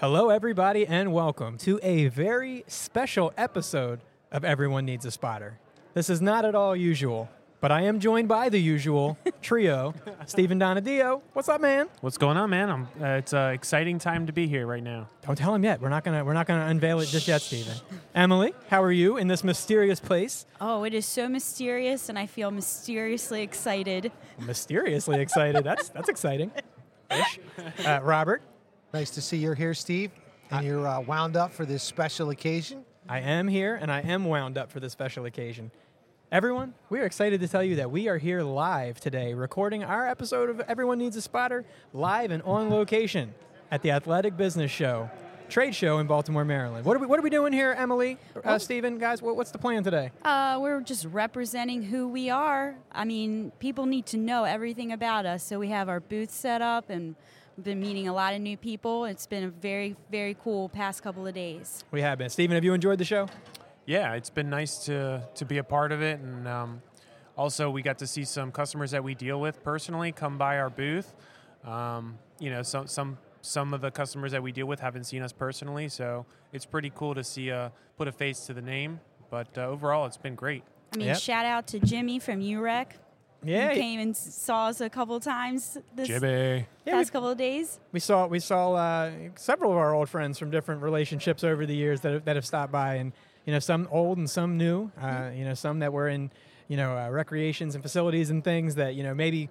Hello, everybody, and welcome to a very special episode of Everyone Needs a Spotter. This is not at all usual, but I am joined by the usual trio Stephen Donadio. What's up, man? What's going on, man? I'm, uh, it's an exciting time to be here right now. Don't tell him yet. We're not gonna we're not gonna unveil it just yet, Stephen. Emily, how are you in this mysterious place? Oh, it is so mysterious, and I feel mysteriously excited. Mysteriously excited. That's that's exciting. Ish. Uh, Robert, Nice to see you're here, Steve, and you're uh, wound up for this special occasion. I am here and I am wound up for this special occasion. Everyone, we are excited to tell you that we are here live today, recording our episode of Everyone Needs a Spotter live and on location at the Athletic Business Show, trade show in Baltimore, Maryland. What are we, what are we doing here, Emily, uh, Stephen, guys? What, what's the plan today? Uh, we're just representing who we are. I mean, people need to know everything about us, so we have our booth set up and we've been meeting a lot of new people. It's been a very, very cool past couple of days. We have been. Stephen, have you enjoyed the show? Yeah, it's been nice to to be a part of it, and um, also we got to see some customers that we deal with personally come by our booth. Um, you know, some some some of the customers that we deal with haven't seen us personally, so it's pretty cool to see uh, put a face to the name. But uh, overall, it's been great. I mean, Yep. shout out to Jimmy from UREC. Yeah, He came and saw us a couple times this Jibby. Yeah, past we- couple of days. We saw we saw uh, several of our old friends from different relationships over the years that have, that have stopped by, and you know some old and some new. Uh, you know some that were in you know uh, recreations and facilities and things that you know maybe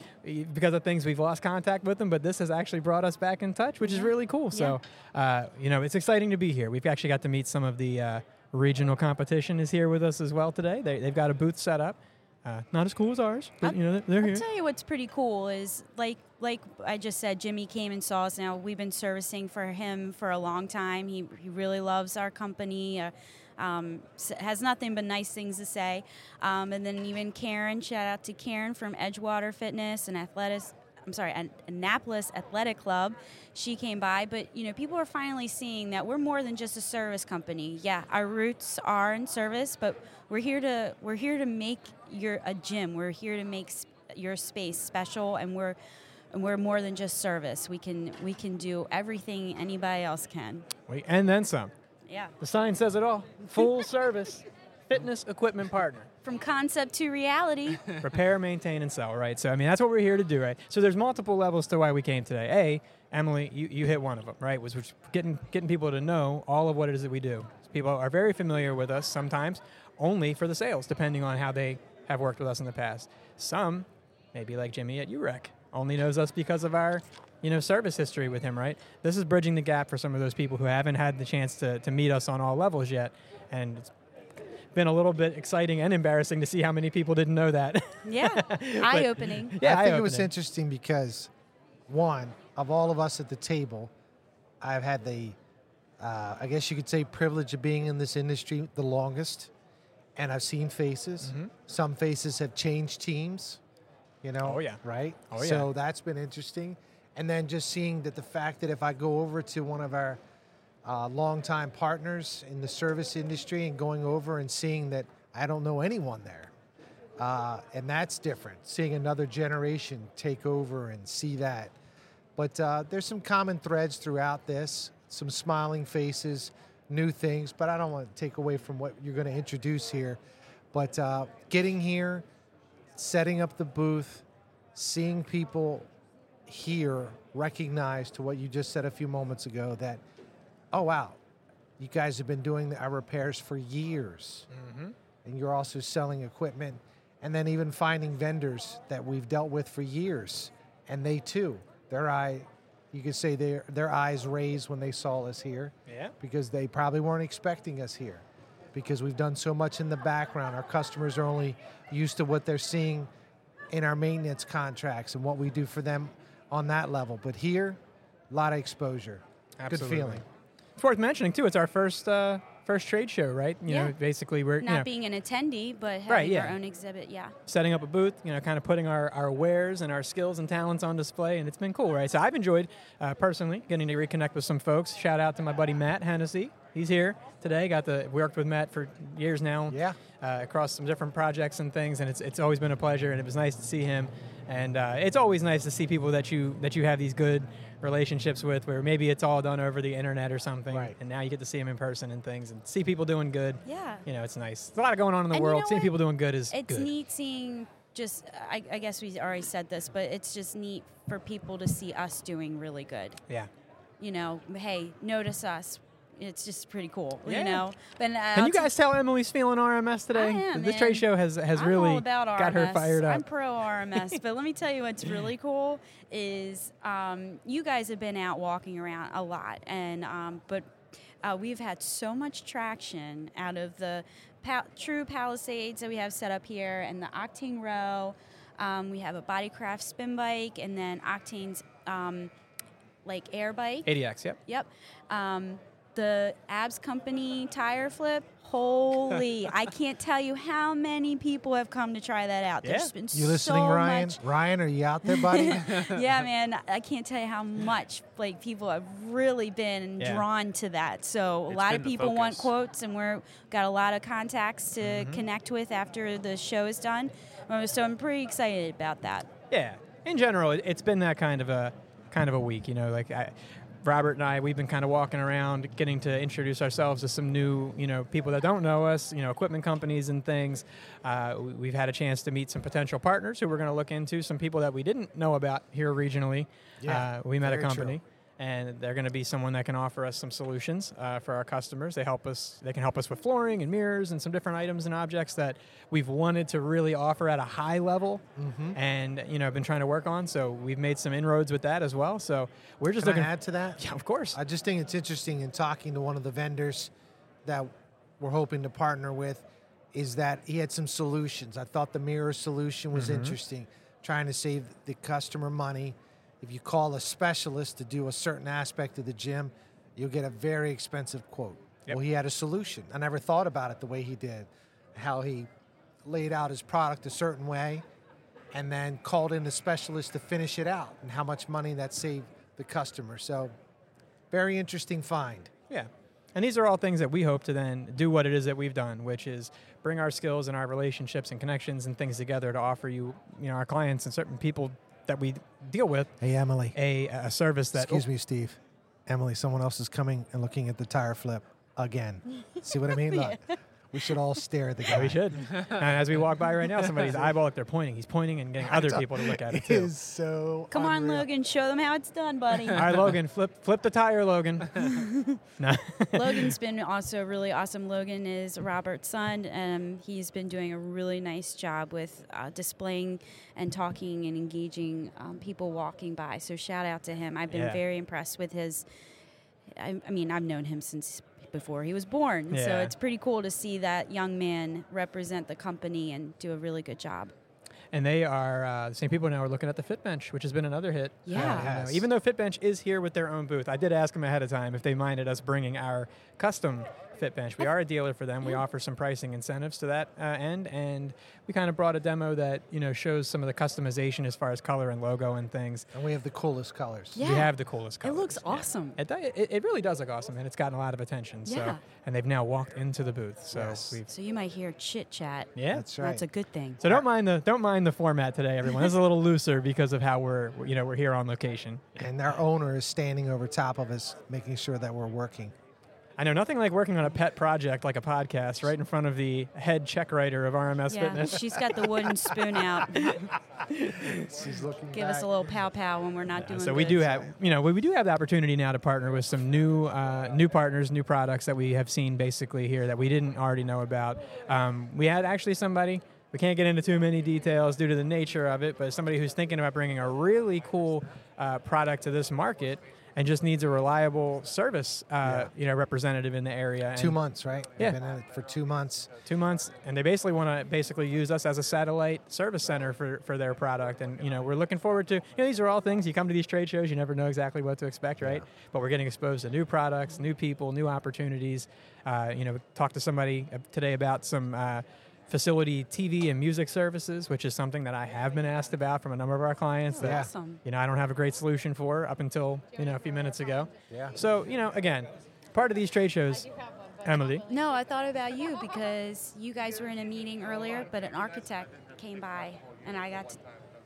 because of things we've lost contact with them, but this has actually brought us back in touch, which is really cool. So uh, you know it's exciting to be here. We've actually got to meet some of the uh, regional competition is here with us as well today. They, they've got a booth set up. Uh, not as cool as ours, but I'll- you know they're- they're I'll here. tell you what's pretty cool is like like I just said, Jimmy came and saw us. Now we've been servicing for him for a long time. He he really loves our company. Uh, um, has nothing but nice things to say. Um, and then even Karen, shout out to Karen from Edgewater Fitness and Athletics. I'm sorry, An- Annapolis Athletic Club. She came by, but you know, people are finally seeing that we're more than just a service company. Yeah, our roots are in service, but we're here to we're here to make your a gym. We're here to make s- your space special, and we're and we're more than just service. We can we can do everything anybody else can. Wait, and then some. Yeah, The sign says it all. Full service fitness equipment partner. From concept to reality. Repair, maintain, and sell, right? So, I mean, that's what we're here to do, right? So, there's multiple levels to why we came today. A, Emily, you, you hit one of them, right? Was which getting getting people to know all of what it is that we do. People are very familiar with us sometimes only for the sales, depending on how they have worked with us in the past. Some, maybe like Jimmy at UREC, only knows us because of our you know service history with him, right? This is bridging the gap for some of those people who haven't had the chance to, to meet us on all levels yet, and it's been a little bit exciting and embarrassing to see how many people didn't know that. Yeah, eye opening. Yeah, I think it was interesting because, one, of all of us at the table, I've had the, uh, I guess you could say, privilege of being in this industry the longest, and I've seen faces. Mm-hmm. Some faces have changed teams, you know. Oh, yeah. Right. Oh, yeah. So that's been interesting, and then just seeing that the fact that if I go over to one of our uh, longtime partners in the service industry and going over and seeing that I don't know anyone there. Uh, and that's different, seeing another generation take over and see that. But uh, there's some common threads throughout this, some smiling faces, new things, but I don't want to take away from what you're going to introduce here. But uh, getting here, setting up the booth, seeing people here recognize to what you just said a few moments ago that, oh, wow, you guys have been doing our repairs for years. Mm-hmm. And you're also selling equipment and then even finding vendors that we've dealt with for years. And they too their eye you could say their their eyes raised when they saw us here Yeah. because they probably weren't expecting us here because we've done so much in the background. Our customers are only used to what they're seeing in our maintenance contracts and what we do for them on that level. But here a lot of exposure. Absolutely. good feeling It's worth mentioning too. It's our first uh, first trade show, right? You know, Yeah. basically we're Not you know, being an attendee, but having Right, yeah. our own exhibit. Yeah. setting up a booth. You know, kind of putting our, our wares and our skills and talents on display, and it's been cool, right? So I've enjoyed uh, personally getting to reconnect with some folks. Shout out to my buddy Matt Hennessy He's here today. Got the worked with Matt for years now. Yeah. Uh, across some different projects and things, and it's it's always been a pleasure, and it was nice to see him. And uh, it's always nice to see people that you that you have these good relationships with, where maybe it's all done over the internet or something, Right. and now you get to see them in person and things, and see people doing good. Yeah. You know, it's nice. There's a lot of going on in the And you world. know Seeing what? people doing good is It's good. neat seeing just, I, I guess we already said this, but it's just neat for people to see us doing really good. Yeah. You know, hey, notice us. It's just pretty cool, Yeah. you know. But uh, Can you guys tell Emily's feeling RMS today? Am, this trade show has has I'm really got her fired up. I'm pro RMS, but let me tell you what's really cool is um, you guys have been out walking around a lot, and um, but uh, we've had so much traction out of the pa- True Palisades that we have set up here, and the Octane Row. Um, we have a Bodycraft spin bike, and then Octane's um, like air bike. ADX, yep. Yep. Um, the Abs Company tire flip. Holy! I can't tell you how many people have come to try that out. Yeah. There's been You listening, so Ryan? much. Ryan, are you out there, buddy? yeah, man. I can't tell you how much like people have really been Yeah. drawn to that. So a It's lot of people want quotes, and we're got a lot of contacts to Mm-hmm. connect with after the show is done. Uh, So I'm pretty excited about that. Yeah. In general, it's been that kind of a kind of a week. You know, like I, Robert and I, we've been kind of walking around, getting to introduce ourselves to some new, you know, people that don't know us. You know, equipment companies and things. Uh, we- we've had a chance to meet some potential partners who we're going to look into. Some people that we didn't know about here regionally. Yeah, uh, we met a company. true. And they're going to be someone that can offer us some solutions uh, for our customers. They help us. They can help us with flooring and mirrors and some different items and objects that we've wanted to really offer at a high level, Mm-hmm. and you know been trying to work on. So we've made some inroads with that as well. So we're just Can I add to that? yeah, of course. I just think it's interesting in talking to one of the vendors that we're hoping to partner with is that he had some solutions. I thought the mirror solution was interesting, trying to save the customer money. If you call a specialist to do a certain aspect of the gym, you'll get a very expensive quote. Yep. Well, he had a solution. I never thought about it the way he did, how he laid out his product a certain way and then called in a specialist to finish it out and how much money that saved the customer. So, very interesting find. Yeah. And these are all things that we hope to then do what it is that we've done, which is bring our skills and our relationships and connections and things together to offer you, you know, our clients and certain people that we deal with Hey, Emily. a, a service that. Excuse oh. me, Steve. Emily, someone else is coming and looking at the tire flip again. See what I mean? Look, we should all stare at the guy. Yeah, we should. and as we walk by right now, somebody's eyeball, if they're pointing, he's pointing and getting other people to look at it It too. is so. Come on. Logan, show them how it's done, buddy. All right, Logan, flip flip the tire, Logan. no. Logan's been also really awesome. Logan is Robert's son. Um, he's been doing a really nice job with uh, displaying and talking and engaging um, people walking by. So shout out to him. I've been Yeah. very impressed with his. I, I mean, I've known him since before he was born. So it's pretty cool to see that young man represent the company and do a really good job. And they are uh, the same people now are looking at the Fitbench, which has been another hit. Yeah. Uh, Yes. even though Fitbench is here with their own booth, I did ask them ahead of time if they minded us bringing our custom Fitbench. We are a dealer for them. We offer some pricing incentives to that uh, end, and we kind of brought a demo that you know shows some of the customization as far as color and logo and things. And we have the coolest colors. Yeah. We have the coolest colors. It colors. looks yeah. awesome. It, it, it really does look awesome, and it's gotten a lot of attention. So, Yeah. and they've now walked into the booth. So Yes. we've So you might hear chit chat. yeah. That's right. That's a good thing. So don't mind the don't mind the format today, everyone. This is a little looser because of how we're you know we're here on location. and our owner is standing over top of us, making sure that we're working. I know nothing like working on a pet project like a podcast right in front of the head check writer of RMS Yeah, Fitness. she's got the wooden spoon out. She's looking Give us a little pow pow when we're not doing so we good. do have you know we, we do have the opportunity now to partner with some new uh, new partners, new products that we have seen basically here that we didn't already know about. Um, we had actually somebody. We can't get into too many details due to the nature of it, but somebody who's thinking about bringing a really cool uh, product to this market and just needs a reliable service, uh, Yeah. you know, representative in the area. Two And- months, right? Yeah. been in it for two months. two months and they basically want to basically use us as a satellite service center for, for their product and you know we're looking forward to you know these are all things you come to these trade shows you never know exactly what to expect right but we're getting exposed to new products new people new opportunities uh, you know talk to somebody uh, today about some uh, facility TV and music services, which is something that I have been asked about from a number of our clients. That Awesome. you know I don't have a great solution for up until you know a few minutes ago. Yeah. So you know again, part of these trade shows, Emily. No, I thought about you because you guys were in a meeting earlier, but an architect came by and I got to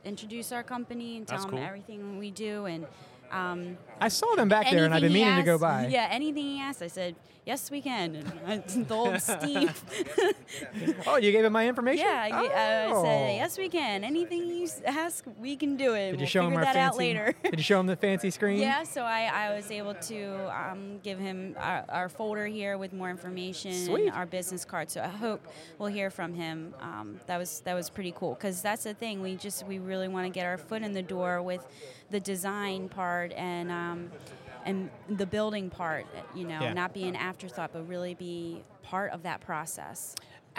introduce our company and tell That's him cool. everything we do and um, I saw them back there, and I've been anything he meaning to go by. Yeah, anything he asked, I said yes, we can. And I told Steve, Oh, you gave him my information. yeah, I, I Oh. said yes, we can. Anything you ask, we can do it. Did you we'll show him figure our that fancy? out later. did you show him the fancy screen? Yeah, so I, I was able to um, give him our, our folder here with more information Sweet. and our business card. So I hope we'll hear from him. Um, that was that was pretty cool because that's the thing. We just we really want to get our foot in the door with the design part and um, and the building part. You know, Yeah. not be an afterthought, but really be part of that process.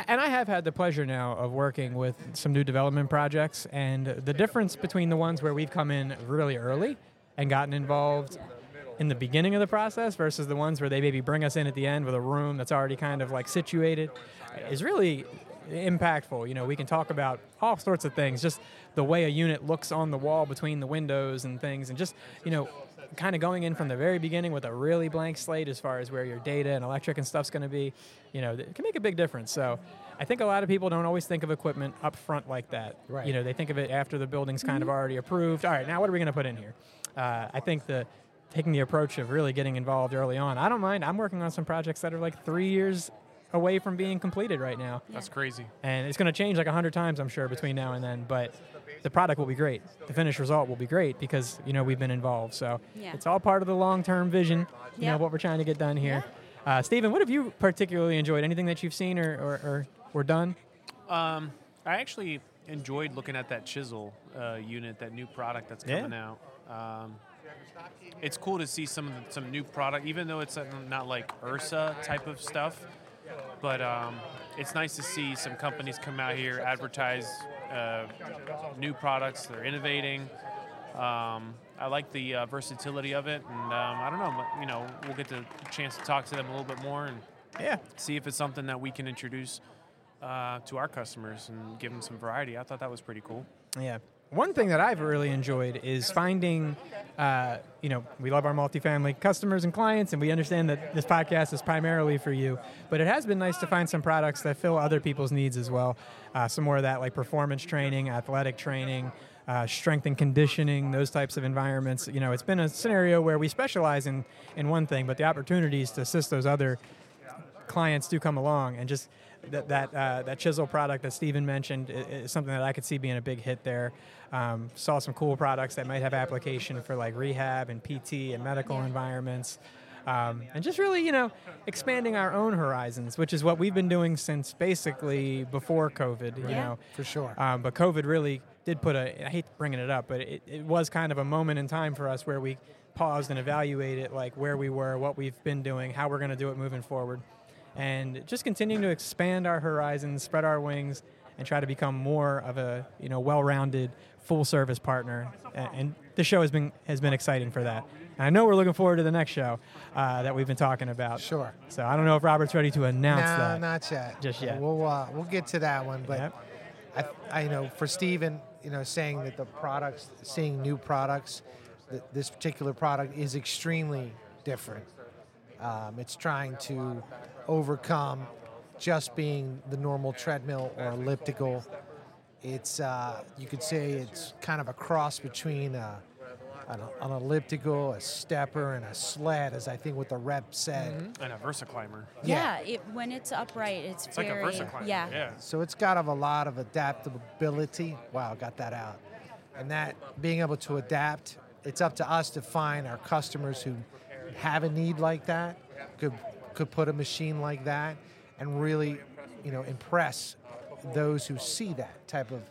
And I have had the pleasure now of working with some new development projects, and the difference between the ones where we've come in really early and gotten involved in the beginning of the process versus the ones where they maybe bring us in at the end with a room that's already kind of like situated is really impactful. You know, we can talk about all sorts of things, just the way a unit looks on the wall between the windows and things, and just, you know, kind of going in from the very beginning with a really blank slate as far as where your data and electric and stuff's going to be, you know, it can make a big difference. So I think a lot of people don't always think of equipment up front like that. Right. You know, they think of it after the building's kind of already approved. All right, now what are we going to put in here? Uh, I think the taking the approach of really getting involved early on. I don't mind. I'm working on some projects that are like three years away from being completed right now That's crazy. and it's going to change like a hundred times, I'm sure, between now and then. But the product will be great. The finished result will be great because you know we've been involved. So Yeah. it's all part of the long-term vision. You know what we're trying to get done here. Uh, Stephen, what have you particularly enjoyed? Anything that you've seen or or, or, or done? Um, I actually enjoyed looking at that chisel uh, unit, that new product that's Yeah. coming out. Um, it's cool to see some some new product, even though it's uh, not like Ursa type of stuff. But um, it's nice to see some companies come out here, advertise uh, new products. They're innovating. Um, I like the uh, versatility of it, and um, I don't know. You know, we'll get the chance to talk to them a little bit more and Yeah. see if it's something that we can introduce uh, to our customers and give them some variety. I thought that was pretty cool. Yeah. One thing that I've really enjoyed is finding, uh, you know, we love our multifamily customers and clients, and we understand that this podcast is primarily for you. But it has been nice to find some products that fill other people's needs as well. Uh, some more of that, like performance training, athletic training, uh, strength and conditioning, those types of environments. You know, it's been a scenario where we specialize in, in one thing, but the opportunities to assist those other clients do come along, and just that that uh, that chisel product that Steven mentioned is something that I could see being a big hit there. Um, saw some cool products that might have application for like rehab and PT and medical environments. Um, and just really, you know, expanding our own horizons, which is what we've been doing since basically before COVID. You Yeah. know, For sure. um, but COVID really did put a, I hate bringing it up, but it, it was kind of a moment in time for us where we paused and evaluated like where we were, what we've been doing, how we're going to do it moving forward. And just continuing to expand our horizons, spread our wings, and try to become more of a you know well-rounded, full-service partner. And, the show has been has been exciting for that. And I know we're looking forward to the next show uh, that we've been talking about. Sure. So I don't know if Robert's ready to announce no, that. not yet. Just yet. We'll uh, we'll get to that one, but Yep. I, I know for Steven, you know, saying that the products, seeing new products, that this particular product is extremely different. Um, it's trying to overcome just being the normal treadmill or elliptical. It's uh, you could say it's kind of a cross between a, an, an elliptical, a stepper, and a sled, as I think what the rep said. And a Versa climber. Yeah. Yeah, it, when it's upright, it's, It's like a very Versa climber. yeah. yeah. So it's got a lot of adaptability. Wow, got that out. And that being able to adapt, it's up to us to find our customers who have a need like that, could could put a machine like that, and really, you know, impress those who see that type of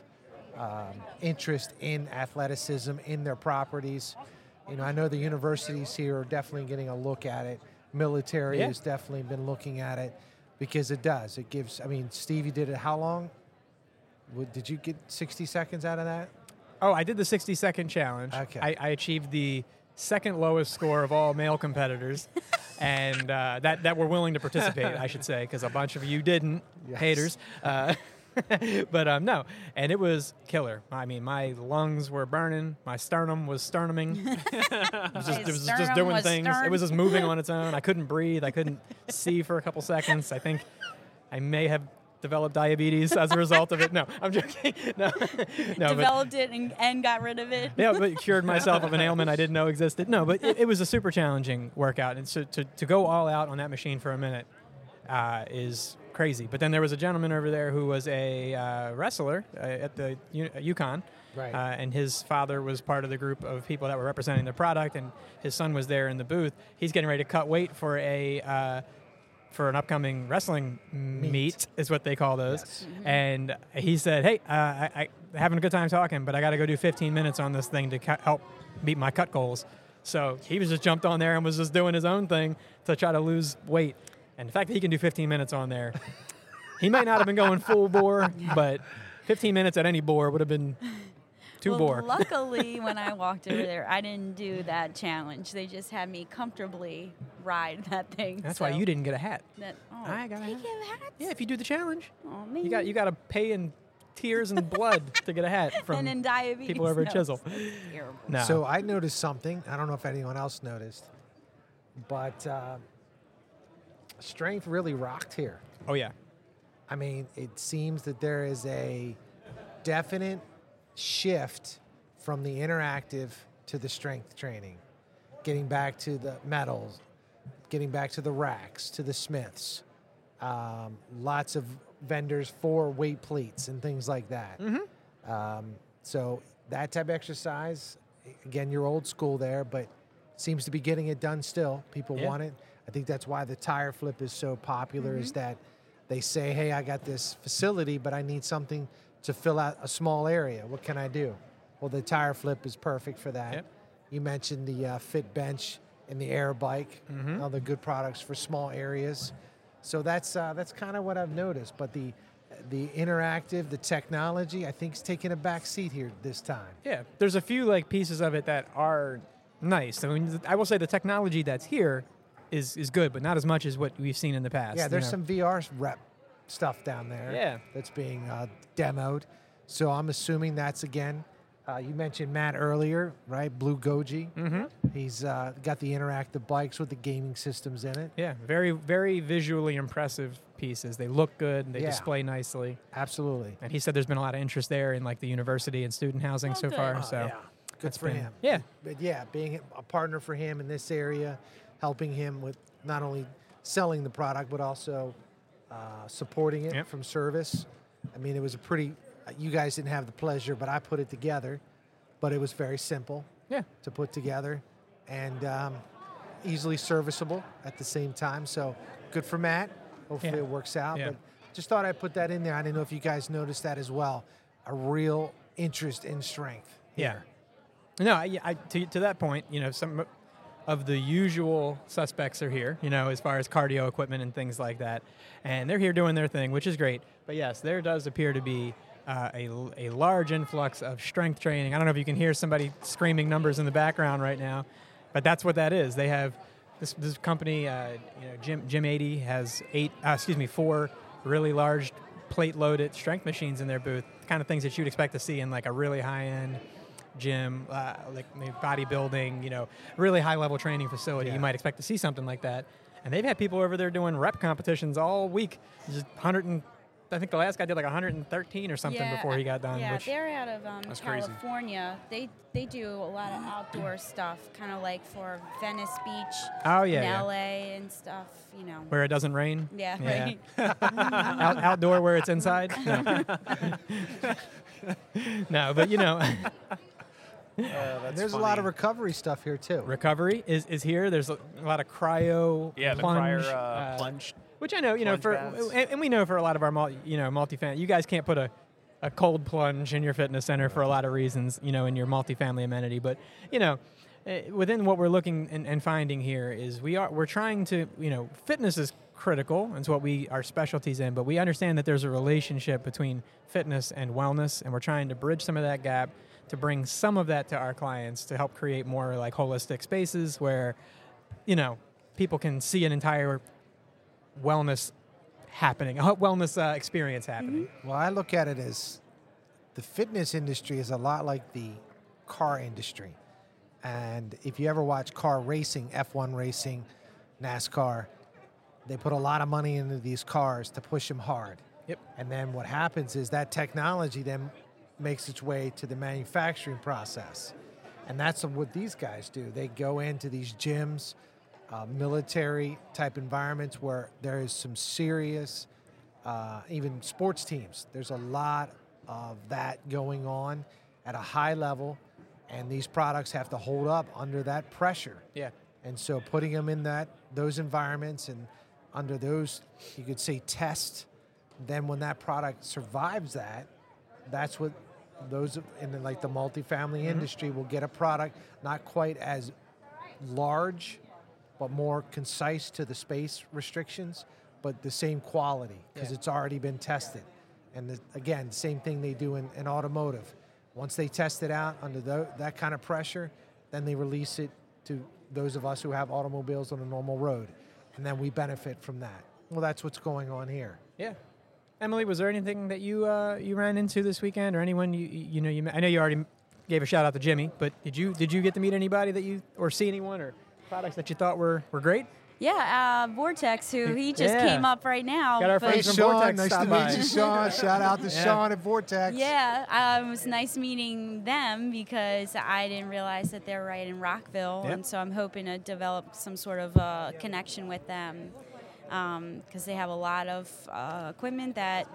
um, interest in athleticism in their properties. You know, I know the universities here are definitely getting a look at it. Military Yeah. has definitely been looking at it because it does. It gives. I mean, Steve, you did it how long? Did you get 60 seconds out of that? Oh, I did the 60 second challenge. Okay. I, I achieved the second lowest score of all male competitors, and uh, that that were willing to participate, I should say, because a bunch of you didn't, Yes. haters. Uh, but um, no, and it was killer. I mean, my lungs were burning, my sternum was sternuming. it was just, it was just doing was things. stern. It was just moving on its own. I couldn't breathe. I couldn't see for a couple seconds. I think I may have developed diabetes as a result of it. No, I'm joking. No, no, but Developed it and, and got rid of it. yeah, but cured myself of an ailment I didn't know existed. No, but it, it was a super challenging workout, and so to, to go all out on that machine for a minute uh, is crazy. But then there was a gentleman over there who was a uh, wrestler uh, at the U- uh, UConn, Right. uh, and his father was part of the group of people that were representing the product, and his son was there in the booth. He's getting ready to cut weight for a. For an upcoming wrestling meet, is what they call those, Yes. and he said, "Hey, uh, I, I having a good time talking, but I got to go do 15 minutes on this thing to cut, help meet my cut goals." So he was just jumped on there and was just doing his own thing to try to lose weight. And the fact that he can do 15 minutes on there, he might not have been going full bore, but 15 minutes at any bore would have been too well, bore. luckily, when I walked over there, I didn't do that challenge. They just had me comfortably ride that thing. That's why you didn't get a hat. That, oh, I got a hat. hats? Yeah, if you do the challenge, Oh, man. you got you got to pay in tears and blood to get a hat from and in diabetes. people over at no, Chisel. No. So I noticed something. I don't know if anyone else noticed, but uh, strength really rocked here. oh yeah. I mean, it seems that there is a definite shift from the interactive to the strength training, getting back to the metals, getting back to the racks, to the smiths. Um, lots of vendors for weight plates and things like that. Um, so that type of exercise, again, you're old school there, but seems to be getting it done still. People Yeah. want it. I think that's why the tire flip is so popular. Is that they say, "Hey, I got this facility, but I need something to fill out a small area. What can I do?" Well, the tire flip is perfect for that. Yep. You mentioned the uh, Fit Bench and the Air Bike, Mm-hmm. other good products for small areas. So that's uh, that's kind of what I've noticed. But the the interactive, the technology, I think is taking a back seat here this time. Yeah, there's a few like pieces of it that are nice. I mean, I will say the technology that's here is is good, but not as much as what we've seen in the past. Yeah, you there's know. some VR rep stuff down there. Yeah. that's being uh, demoed. So I'm assuming that's again. Uh, you mentioned Matt earlier, right? Blue Goji. Mm-hmm. He's uh, got the interactive bikes with the gaming systems in it. Yeah, very very visually impressive pieces. They look good. And they Yeah. display nicely. Absolutely. And he said there's been a lot of interest there in like the university and student housing Oh, so good. far. Oh, so yeah, good that's for been- him. Yeah, But yeah, being a partner for him in this area, helping him with not only selling the product but also uh, supporting it Yep. from service. I mean, it was a pretty. uh, You guys didn't have the pleasure, but I put it together. But it was very simple yeah. to put together, and um, easily serviceable at the same time. So good for Matt. Hopefully Yeah. it works out. Yeah. But just thought I'd put that in there. I didn't know if you guys noticed that as well. A real interest in strength. Yeah. No, I, I, to, to that point, you know, some of the usual suspects are here, you know, as far as cardio equipment and things like that. And they're here doing their thing, which is great. But yes, there does appear to be uh, a, a large influx of strength training. I don't know if you can hear somebody screaming numbers in the background right now, but that's what that is. They have this, this company, uh, you know, Jim, Gym80 has eight, uh, excuse me, four really large plate loaded strength machines in their booth, the kind of things that you'd expect to see in like a really high end gym, uh, like maybe bodybuilding, you know, really high level training facility. Yeah. You might expect to see something like that. And they've had people over there doing rep competitions all week. Just 100 and, I think the last guy did like 113 or something yeah, before he got done. Yeah, which, they're out of um, That's crazy. California. They they do a lot of outdoor stuff, kind of like for Venice Beach, oh, in yeah. yeah. LA and stuff. You know. Where it doesn't rain. Yeah, Yeah. right. Out, outdoor where it's inside. No. no, but you know, And there's a lot of recovery stuff here too. recovery is, is here. There's a, a lot of cryo Yeah, the plunge, prior uh, uh, plunge. Which I know, you know, for and, and we know for a lot of our multi, you know multi-family, you guys can't put a, a cold plunge in your fitness center for a lot of reasons, you know, in your multifamily amenity. But you know, eh, within what we're looking and, and finding here is we are we're trying to you know fitness is critical. It's what we our specialties in, but we understand that there's a relationship between fitness and wellness, and we're trying to bridge some of that gap to bring some of that to our clients to help create more like holistic spaces where you know people can see an entire wellness happening, a wellness uh, experience happening. Well, I look at it as the fitness industry is a lot like the car industry. And if you ever watch car racing, F1 racing, NASCAR, they put a lot of money into these cars to push them hard. Yep. And then what happens is that technology then makes its way to the manufacturing process. And that's what these guys do. They go into these gyms, uh, military type environments where there is some serious, uh, even sports teams. There's a lot of that going on at a high level, and these products have to hold up under that pressure. Yeah. And so putting them in that those environments and under those, you could say test. Then when that product survives that, that's what those in the, like the multifamily mm-hmm. industry will get a product not quite as large, but more concise to the space restrictions, but the same quality because Yeah. it's already been tested. And the, again, same thing they do in, in automotive. Once they test it out under tho- that kind of pressure, then they release it to those of us who have automobiles on a normal road, and then we benefit from that. Well, that's what's going on here. Yeah. Emily, was there anything that you uh, you ran into this weekend, or anyone you you know you met- I know you already gave a shout out to Jimmy, but did you did you get to meet anybody that you or see anyone or products that you thought were were great? Yeah, uh, Vortex, who he just Yeah. came up right now. Got our but- friends from Vortex nice to by. meet you, Sean. Shout out to Yeah. Sean at Vortex. Yeah, um, it was nice meeting them because I didn't realize that they're right in Rockville, Yep. and so I'm hoping to develop some sort of uh, connection with them because they have a lot of uh, equipment that,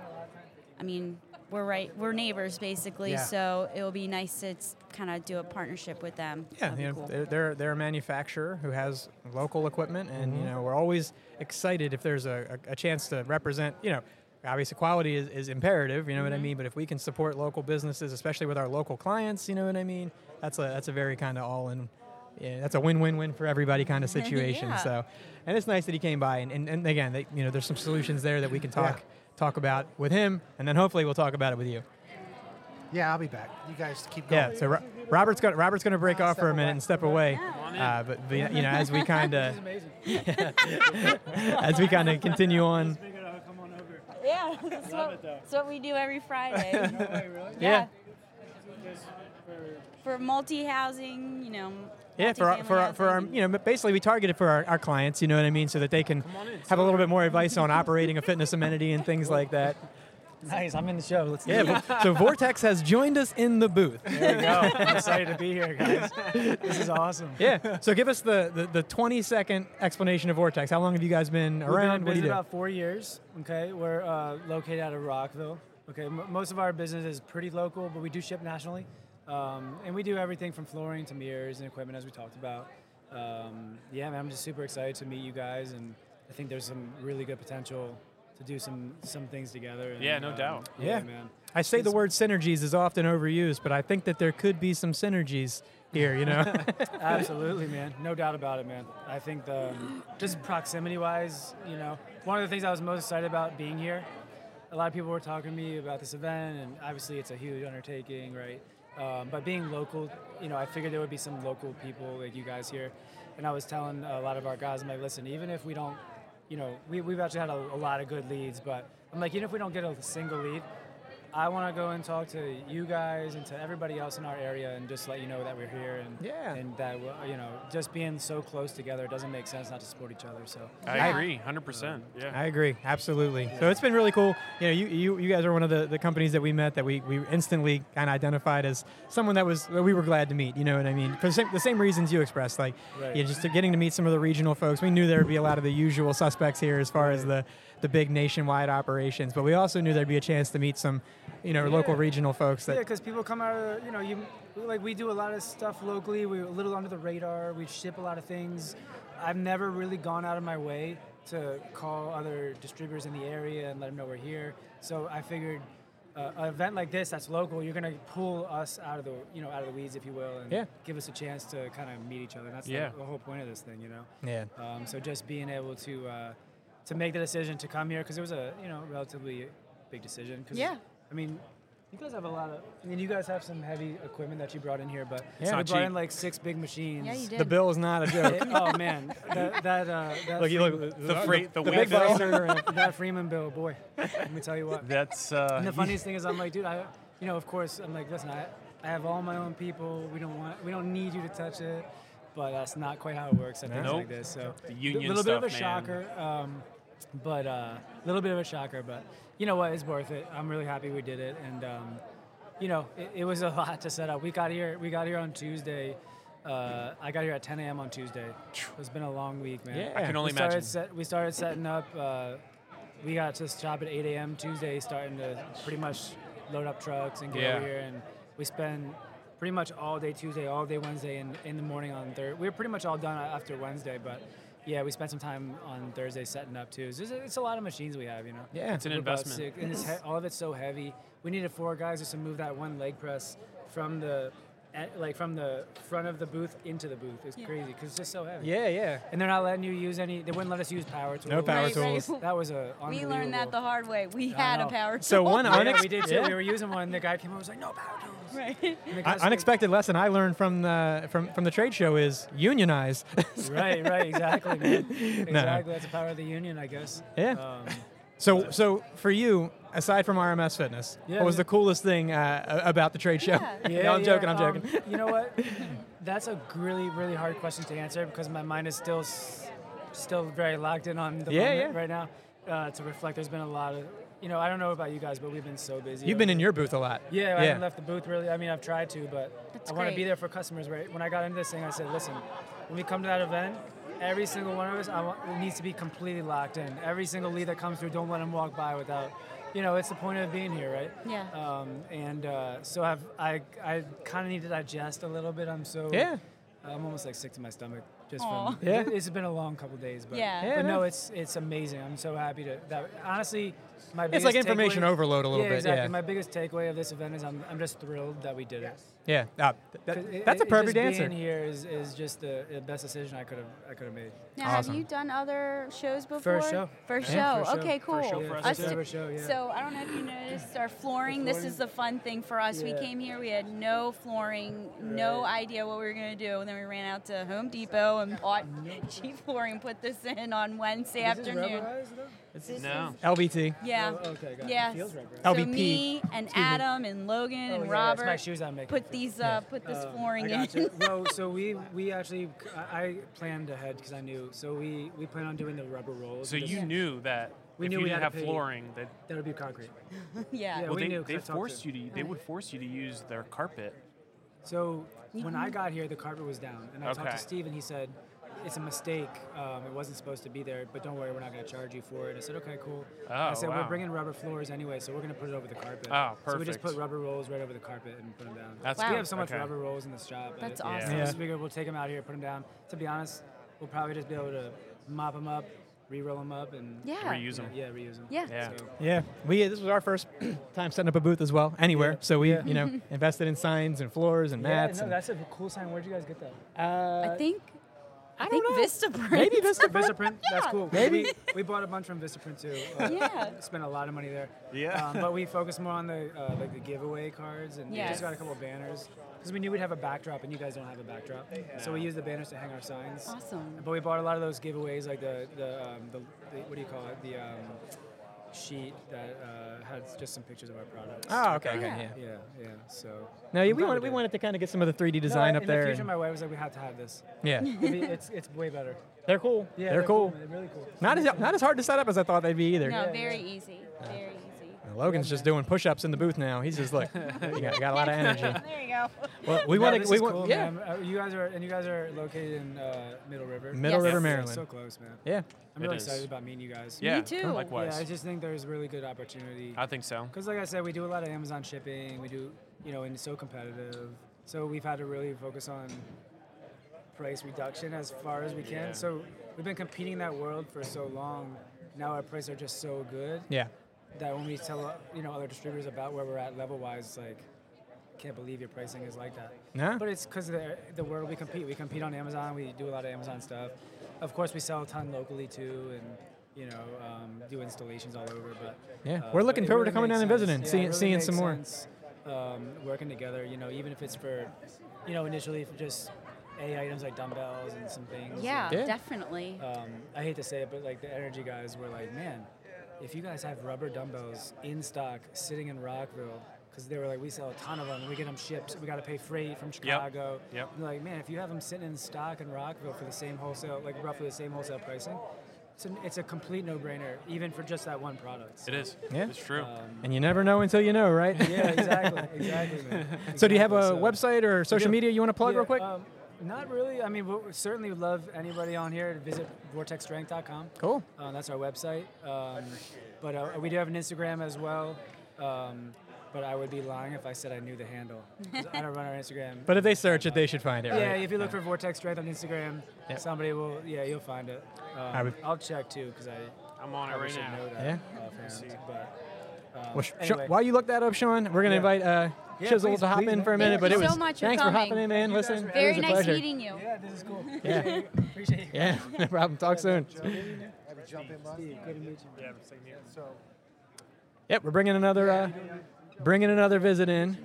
I mean, we're right, we're neighbors basically, Yeah. so it will be nice to kind of do a partnership with them. Yeah, you know, cool. they're, they're they're a manufacturer who has local equipment, and Mm-hmm. you know we're always excited if there's a, a, a chance to represent. You know, obviously quality is, is imperative. You know Mm-hmm. what I mean. But if we can support local businesses, especially with our local clients, you know what I mean. That's a that's a very kind of all in. Yeah, that's a win-win-win for everybody kind of situation. Yeah. So, and it's nice that he came by, and, and, and again, they, you know, there's some solutions there that we can talk talk about with him, and then hopefully we'll talk about it with you. Yeah, I'll be back. You guys keep going. Yeah, so Ro- Robert's going Robert's going to break off for a minute away. and step away. Uh, but, but you know, as we kind of as we kind of continue on, Yeah, that's what, that's what we do every Friday. yeah, For multi housing, you know. Yeah, for our, for our, for our, you know, basically we target it for our, our clients. You know what I mean, so that they can have a little bit more advice on operating a fitness amenity and things like that. Nice, I'm in the show. Let's Yeah, Vo- so Vortex has joined us in the booth. There we go. I'm excited to be here, guys. This is awesome. Yeah. So give us the, the, the 20 second explanation of Vortex. How long have you guys been We've around? been What do you in do? about four years. Okay, we're uh, located out of Rockville. Okay, m- most of our business is pretty local, but we do ship nationally, um, and we do everything from flooring to mirrors and equipment, as we talked about. Um, yeah, man, I'm just super excited to meet you guys, and I think there's some really good potential to do some some things together. And, Yeah, no um, doubt. Yeah. man. I say the word synergies is often overused, but I think that there could be some synergies here, you know? Absolutely, man. No doubt about it, man. I think the just proximity-wise, you know, one of the things I was most excited about being here. A lot of people were talking to me about this event, and obviously it's a huge undertaking, right? Um, but being local, you know, I figured there would be some local people like you guys here, and I was telling a lot of our guys, I'm like, listen, even if we don't, you know, we, we've actually had a, a lot of good leads, but I'm like, even if we don't get a single lead, I want to go and talk to you guys and to everybody else in our area and just let you know that we're here and Yeah. and that we're- you know just being so close together it doesn't make sense not to support each other. So I Yeah. agree, 100%. Yeah. I agree, absolutely. So it's been really cool. You know, you, you, you guys are one of the, the companies that we met that we, we instantly kind of identified as someone that was that we were glad to meet. You know what I mean? For the same, the same reasons you expressed, like Right. you know, just getting to meet some of the regional folks. We knew there would be a lot of the usual suspects here as far as the the big nationwide operations, but we also knew there'd be a chance to meet some, you know, local regional folks that yeah, because people come out of you know you like we do a lot of stuff locally. We're a little under the radar. We ship a lot of things. I've never really gone out of my way to call other distributors in the area and let them know we're here. So I figured. Uh, an event like this that's local, you're gonna pull us out of the you know out of the weeds, if you will, and Yeah. give us a chance to kind of meet each other. And That's Yeah. the, the whole point of this thing, you know. yeah. Um, so just being able to uh, to make the decision to come here because it was a you know relatively big decision. 'cause, Yeah. I mean, You guys have a lot of. I mean, you guys have some heavy equipment that you brought in here, but It's we not brought in like six big machines. Yeah, you did. The bill is not a joke. It- oh man, that that uh, that, look, you Freeman, look. The freight, the, the weight big bill. bill. that Freeman bill, boy. Let me tell you what. That's uh, And the funniest thing is, I'm like, dude, I, you know, of course, I'm like, listen, I, I have all my own people. We don't want, we don't need you to touch it. But that's not quite how it works at things Nope. like this. So The union a union little bit of a man. shocker, um, but a little bit of a shocker. But you know what? It's worth it. I'm really happy we did it, and um, you know, it, it was a lot to set up. We got here, we got here on Tuesday. Uh, I got here at 10 a.m. on Tuesday. It's been a long week, man. Yeah. I can only we started imagine. Set, we started setting up. Uh, we got to shop at 8 a.m. Tuesday, starting to pretty much load up trucks and get Yeah. over here. And we spend pretty much all day Tuesday, all day Wednesday, and in the morning on Thursday. We were pretty much all done after Wednesday, but yeah, we spent some time on Thursday setting up too. It's, it's a lot of machines we have, you know. Yeah. It's an investment. six- and it's he- all of it's so heavy. We needed four guys just to move that one leg press from the, at, like from the front of the booth into the booth. It's crazy because it's just so heavy. Yeah, yeah. And they're not letting you use any. They wouldn't let us use power tools. No power Right, right. tools. That was a. We learned that the hard way. We had a power tool. So one Yeah, unex- we did too. yeah. We were using one. The guy came over. and Was like, no power tools. right. And the Un- guys- unexpected lesson I learned from the from, from the trade show is unionize. Right, right, exactly, man. Exactly. That's the power of the union, I guess. Yeah. Um, So so for you, aside from RMS Fitness, Yeah, what was yeah. the coolest thing uh, about the trade show? Yeah. no, I'm joking. I'm um, joking. you know what? That's a really, really hard question to answer because my mind is still, still very locked in on the Yeah, moment yeah. right now. Uh, to reflect, there's been a lot of, you know, I don't know about you guys, but we've been so busy. You've been in your booth a lot. Yeah, I haven't left the booth really. I mean, I've tried to, but That's I want to be there for customers. Right? When I got into this thing, I said, listen, when we come to that event, every single one of us I want, needs to be completely locked in. Every single lead that comes through, don't let them walk by without, you know, it's the point of being here, right? Yeah. Um, and uh, so I've, I, I kind of need to digest a little bit. I'm so Yeah. I'm almost like sick to my stomach just Aw. from. Yeah. It's been a long couple days, but Yeah. Yeah, but no, no. it's it's amazing. I'm so happy to that. Honestly, my It's biggest like information takeaway- overload a little yeah, bit. Exactly. Yeah. My biggest takeaway of this event is I'm, I'm just thrilled that we did it. Yeah. Ah, th- that- that's a it- it perfect just answer. Being here is, is just the, the best decision I could have I could have made. Now, Awesome. have you done other shows before? First show. First Yeah. show. First show. Okay, cool. First show Yeah, for us first show, yeah. So I don't know if you noticed our flooring. This is the fun thing for us. We came here, we had no flooring, no idea what we were gonna do, and then we ran out to Home Depot and bought cheap flooring. and Put this in on Wednesday Is this afternoon. Rubberized. This No. is- LVP. yeah. Oh, okay, got it. Yeah. It feels rubberized. Oh, So LVP. me and Adam and Logan Oh, and yeah, Robert That's my shoes I'm making. put these uh, put this Um, flooring I in. gotcha. no, so we we actually I, I planned ahead because I knew. So we we plan on doing the rubber rolls. So you this- knew that We if knew you we didn't had have to pay- flooring, that that would be concrete. yeah. Yeah, well, we they, knew 'cause they forced you to. They would force you to use their carpet. So when I got here, the carpet was down, and I talked to Steve, and he said, "It's a mistake. Um, it wasn't supposed to be there, but don't worry, we're not going to charge you for it." I said, "Okay, cool." I Oh, said, wow. "We're bringing rubber floors anyway, so we're going to put it over the carpet." Oh, So we just put rubber rolls right over the carpet and put them down. That's Wow. We have so much Okay. rubber rolls in the shop. That's it- awesome. So Yeah. just figured we'll take them out here, put them down. To be honest, we'll probably just be able to mop them up, re-roll them up, and Yeah. Reuse them. yeah, reuse them. Yeah. Yeah. So, Yeah, we this was our first time setting up a booth as well, anywhere. Yeah. So we, Yeah. you know, invested in signs and floors and mats. yeah, mats. no, and, that's a cool sign. Where'd you guys get that? uh, I think I, don't think know. Vistaprint. maybe Vista. Vistaprint. That's cool. Maybe. we, we bought a bunch from Vistaprint too. Uh, Yeah. Spent a lot of money there. Yeah. Um, but we focused more on the uh, like the giveaway cards and we just got a couple of banners because we knew we'd have a backdrop and you guys don't have a backdrop. So we used the banners to hang our signs. Awesome. But we bought a lot of those giveaways like the the, um, the, the what do you call it the um, sheet that uh, had just some pictures of our products. Oh, okay, okay, Yeah. yeah. Yeah, yeah. So. No, yeah, we wanted we wanted to kind of get some of the 3D design No, up in there. the future, and- my wife was like, "We have to have this. yeah, it's it's way better." they're cool. Yeah, they're, cool. man. They're really cool. Not as not as hard to set up as I thought they'd be either. No, Yeah, very yeah. easy. Very easy. Logan's just doing push-ups in the booth now. He's just like, you got, got a lot of energy. There you go. Well, we No, want to. We want, cool, yeah, man. Uh, you guys are and you guys are located in uh, Middle River. Middle Yes. River, Maryland. So close, man. yeah. I'm It really is. excited about meeting you guys. Yeah. Me too. Likewise. Yeah, I just think there's really good opportunity. I think so. Because, like I said, we do a lot of Amazon shipping. We do, you know, and it's so competitive. So we've had to really focus on price reduction as far as we can. Yeah. So we've been competing in that world for so long. Now our prices are just so good Yeah. That when we tell uh, you know other distributors about where we're at level wise, like, can't believe your pricing is like that. No. But it's because the the world we compete. We compete on Amazon. We do a lot of Amazon stuff. Of course, we sell a ton locally too, and you know, um, do installations all over. But Yeah, uh, we're looking forward really to coming makes down and visiting, Yeah, seeing really seeing makes some more. sense, Um, working together, you know, even if it's for, you know, initially for just a items like dumbbells and some things. Yeah, Yeah. definitely. Um, I hate to say it, but like the energy guys were like, man, if you guys have rubber dumbbells in stock sitting in Rockville, because they were like, we sell a ton of them, we get them shipped, we got to pay freight from Chicago. Yep. And they're like, man, if you have them sitting in stock in Rockville for the same wholesale, like roughly the same wholesale pricing, it's, an, it's a complete no-brainer, even for just that one product. It is. Yeah. It's true. Um, And you never know until you know, right? yeah, exactly, exactly. Man. So do you have a So- website or social media you want to plug Yeah, real quick? Um, not really. I mean, we we certainly would love anybody on here to visit vortexstrength.com. cool. Uh, that's our website. Um, but uh, we do have an Instagram as well. Um, but I would be lying if I said I knew the handle. I don't run our Instagram. But if they search it, they should find it, right? yeah, if you look for Vortex Strength on Instagram, Yeah. somebody will. Yeah, you'll find it. Um, I would- I'll check too because I I'm on it probably right now. know that. Yeah. offhand, But, um, Well, Sean- anyway. while you look that up, Sean, we're going to Yeah. invite uh, Yeah, Chisel please, to hop please, in for a minute. Thank but you it was so much for thanks for coming. hopping in, man. You Listen, were it Very was a nice pleasure. meeting you. yeah, this is cool. Yeah. Appreciate it. Yeah, no problem. Talk soon. Steve, good to meet you. Yeah, same here. So Yep, we're bringing another uh, bringing another visit in.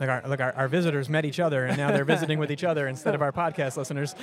Look, our, look, our, our visitors met each other, and now they're visiting with each other instead of our podcast listeners.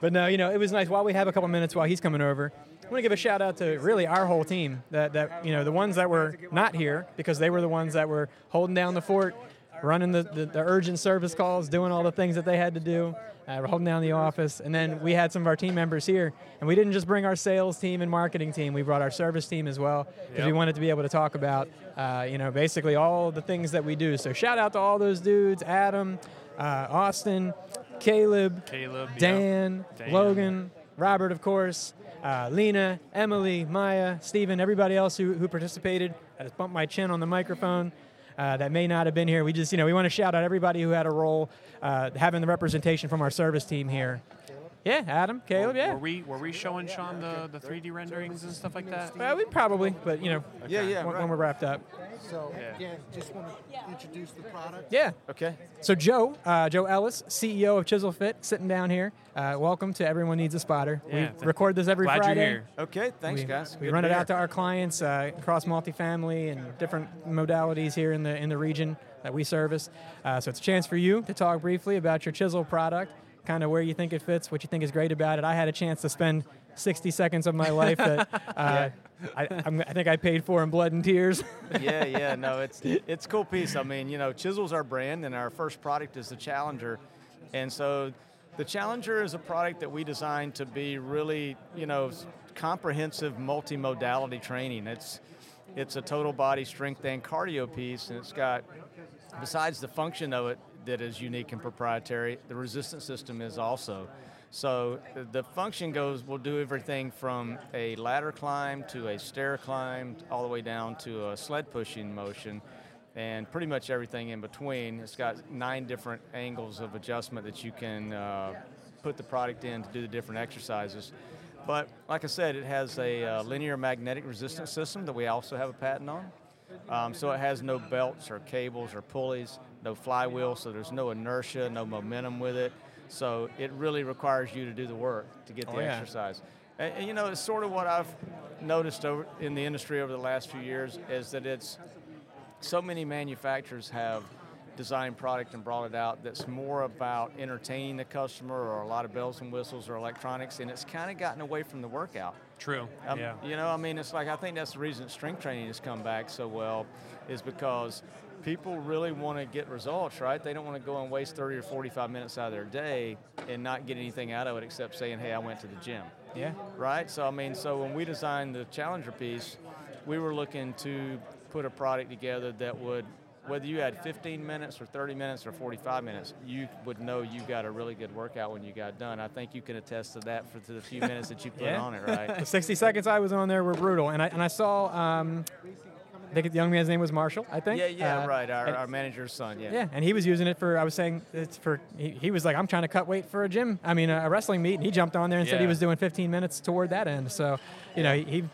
But no, you know, it was nice. While we have a couple minutes while he's coming over, I want to give a shout out to really our whole team. That, that you know, the ones that were not here because they were the ones that were holding down the fort, running the, the, the urgent service calls, doing all the things that they had to do, uh, holding down the office. And then we had some of our team members here, and we didn't just bring our sales team and marketing team. We brought our service team as well because we wanted to be able to talk about, uh, you know, basically all the things that we do. So shout out to all those dudes: Adam, uh, Austin, Caleb, Caleb, yeah. Dan, Dan. Logan, Robert, of course, uh, Lena, Emily, Maya, Stephen, everybody else who, who participated. I just bumped my chin on the microphone. Uh, that may not have been here. We just, you know, we want to shout out everybody who had a role, uh, having the representation from our service team here. Yeah, Adam, Caleb, yeah. Were we were we showing Sean the, the 3D renderings and stuff like that? Well, we probably, but you know, Yeah, yeah, when, right. when we're wrapped up. so Yeah. again, just want to introduce the product. Yeah. Okay. So Joe, uh, Joe Ellis, CEO of Chisel Fit, sitting down here. Uh, welcome to Everyone Needs a Spotter. Yeah, we th- record this every Glad Friday. you're here. Okay. Thanks, we, guys. We Good run it out to our clients uh, across multifamily and different modalities here in the in the region that we service. Uh, so it's a chance for you to talk briefly about your chisel product, kind of where you think it fits, what you think is great about it. I had a chance to spend 60 seconds of my life that uh, I, I'm, I think I paid for in blood and tears. yeah, yeah. No, it's it's a cool piece. I mean, you know, Chisel's our brand, and our first product is the Challenger, and so the Challenger is a product that we designed to be really, you know, comprehensive multimodality training. It's it's a total body strength and cardio piece, and it's got besides the function of it that is unique and proprietary, the resistance system is also. So the function goes, We'll do everything from a ladder climb to a stair climb, all the way down to a sled pushing motion, and pretty much everything in between. It's got nine different angles of adjustment that you can uh, put the product in to do the different exercises. But like I said, it has a uh, linear magnetic resistance system that we also have a patent on. Um, so it has no belts or cables or pulleys, no flywheel, so there's no inertia, no momentum with it. So it really requires you to do the work to get the Oh, yeah. exercise. And, and, you know, it's sort of what I've noticed over in the industry over the last few years is that it's so many manufacturers have designed product and brought it out that's more about entertaining the customer or a lot of bells and whistles or electronics, and it's kind of gotten away from the workout. True. Um, yeah. You know, I mean, it's like I think that's the reason strength training has come back so well, is because people really want to get results, right? They don't want to go and waste 30 or 45 minutes out of their day and not get anything out of it except saying, "Hey, I went to the gym." yeah. Right. So I mean, so when we designed the Challenger piece, we were looking to put a product together that would. Whether you had 15 minutes or 30 minutes or 45 minutes, you would know you got a really good workout when you got done. I think you can attest to that for the few minutes that you put Yeah. on it, right? The 60 seconds I was on there were brutal, and I and I saw. Um, I think the young man's name was Marshall. I think. Yeah, yeah, Uh, right. Our, and- our manager's son, yeah. Yeah, and he was using it for. I was saying it's for. He, he was like, I'm trying to cut weight for a gym. I mean, a wrestling meet, and he jumped on there and said he was doing 15 minutes toward that end. So, you know, he he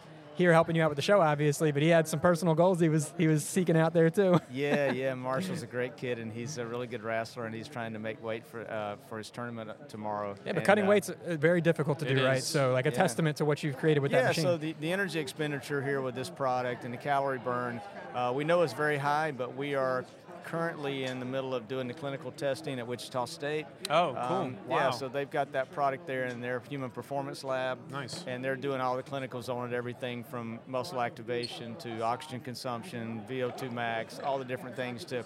here helping you out with the show, obviously, but he had some personal goals he was he was seeking out there too. Yeah, yeah. Marshall's a great kid, and he's a really good wrestler, and he's trying to make weight for uh, for his tournament tomorrow. Yeah, but And, cutting uh, weight's uh, very difficult to it do, right? So, like a Yeah. testament to what you've created with that machine. yeah, so the, the energy expenditure here with this product and the calorie burn, uh, we know is very high, but we are currently in the middle of doing the clinical testing at Wichita State. Oh, cool. Um, wow. Yeah, so they've got that product there in their human performance lab. Nice. And they're doing all the clinicals on it, everything from muscle activation to oxygen consumption, VO2 max, all the different things to